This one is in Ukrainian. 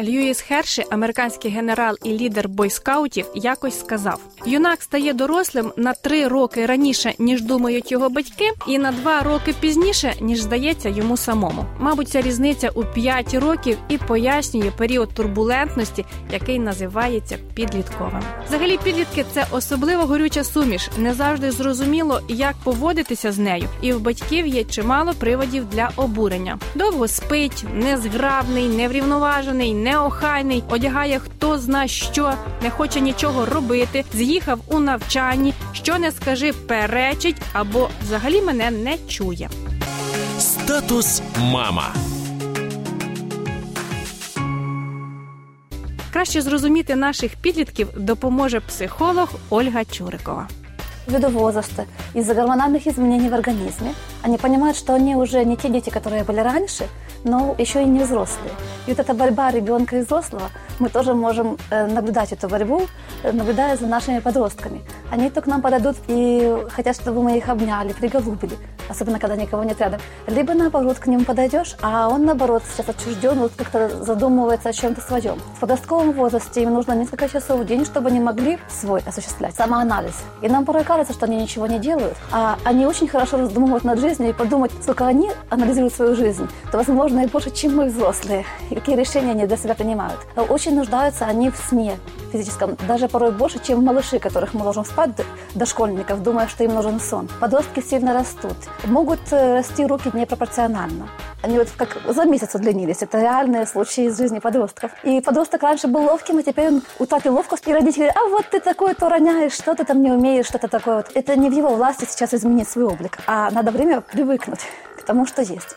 Льюіс Херші, американський генерал і лідер бойскаутів, якось сказав: юнак стає дорослим на три роки раніше, ніж думають його батьки, і на два роки пізніше, ніж здається йому самому. Мабуть, ця різниця у п'ять років і пояснює період турбулентності, який називається підлітковим. Взагалі, підлітки це особливо горюча суміш. Не завжди зрозуміло, як поводитися з нею, і в батьків є чимало приводів для обурення. Довго спить, незграбний, неврівноважений, неохайний, одягає хто зна що, не хоче нічого робити. З'їхав у навчанні, що не скажи, перечить або взагалі мене не чує. Статус мама. Краще зрозуміти наших підлітків допоможе психолог Ольга Чурикова. ввиду возраста, из-за гормональных изменений в организме, они понимают, что они уже не те дети, которые были раньше, но еще и не взрослые. И вот эта борьба ребенка и взрослого, мы тоже можем э, наблюдать эту борьбу, э, наблюдая за нашими подростками. Они то к нам подойдут и хотят, чтобы мы их обняли, приголубили, особенно когда никого нет рядом. Либо наоборот, к нему подойдешь, а он наоборот сейчас отчужден, вот как-то задумывается о чем-то своем. В подростковом возрасте им нужно несколько часов в день, чтобы они могли свой осуществлять самоанализ. И нам порой кажется, что они ничего не делают, а они очень хорошо раздумывают над жизнью и подумать, сколько они анализируют свою жизнь, то, возможно, и больше, чем мы взрослые, какие решения они для себя принимают. Очень нуждаются они в сне физическом, даже порой больше, чем малыши, которых мы ложим спать до- дошкольников, думая, что им нужен сон. Подростки сильно растут, могут э, расти руки непропорционально. Они вот как за месяц удлинились. Это реальные случаи из жизни подростков. И подросток раньше был ловким, а теперь он утратил ловкость. И родители говорят, а вот ты такой, то роняешь, что ты там не умеешь, что-то такое. Вот. Это не в его власти сейчас изменить свой облик, а надо время привыкнуть к тому, что есть.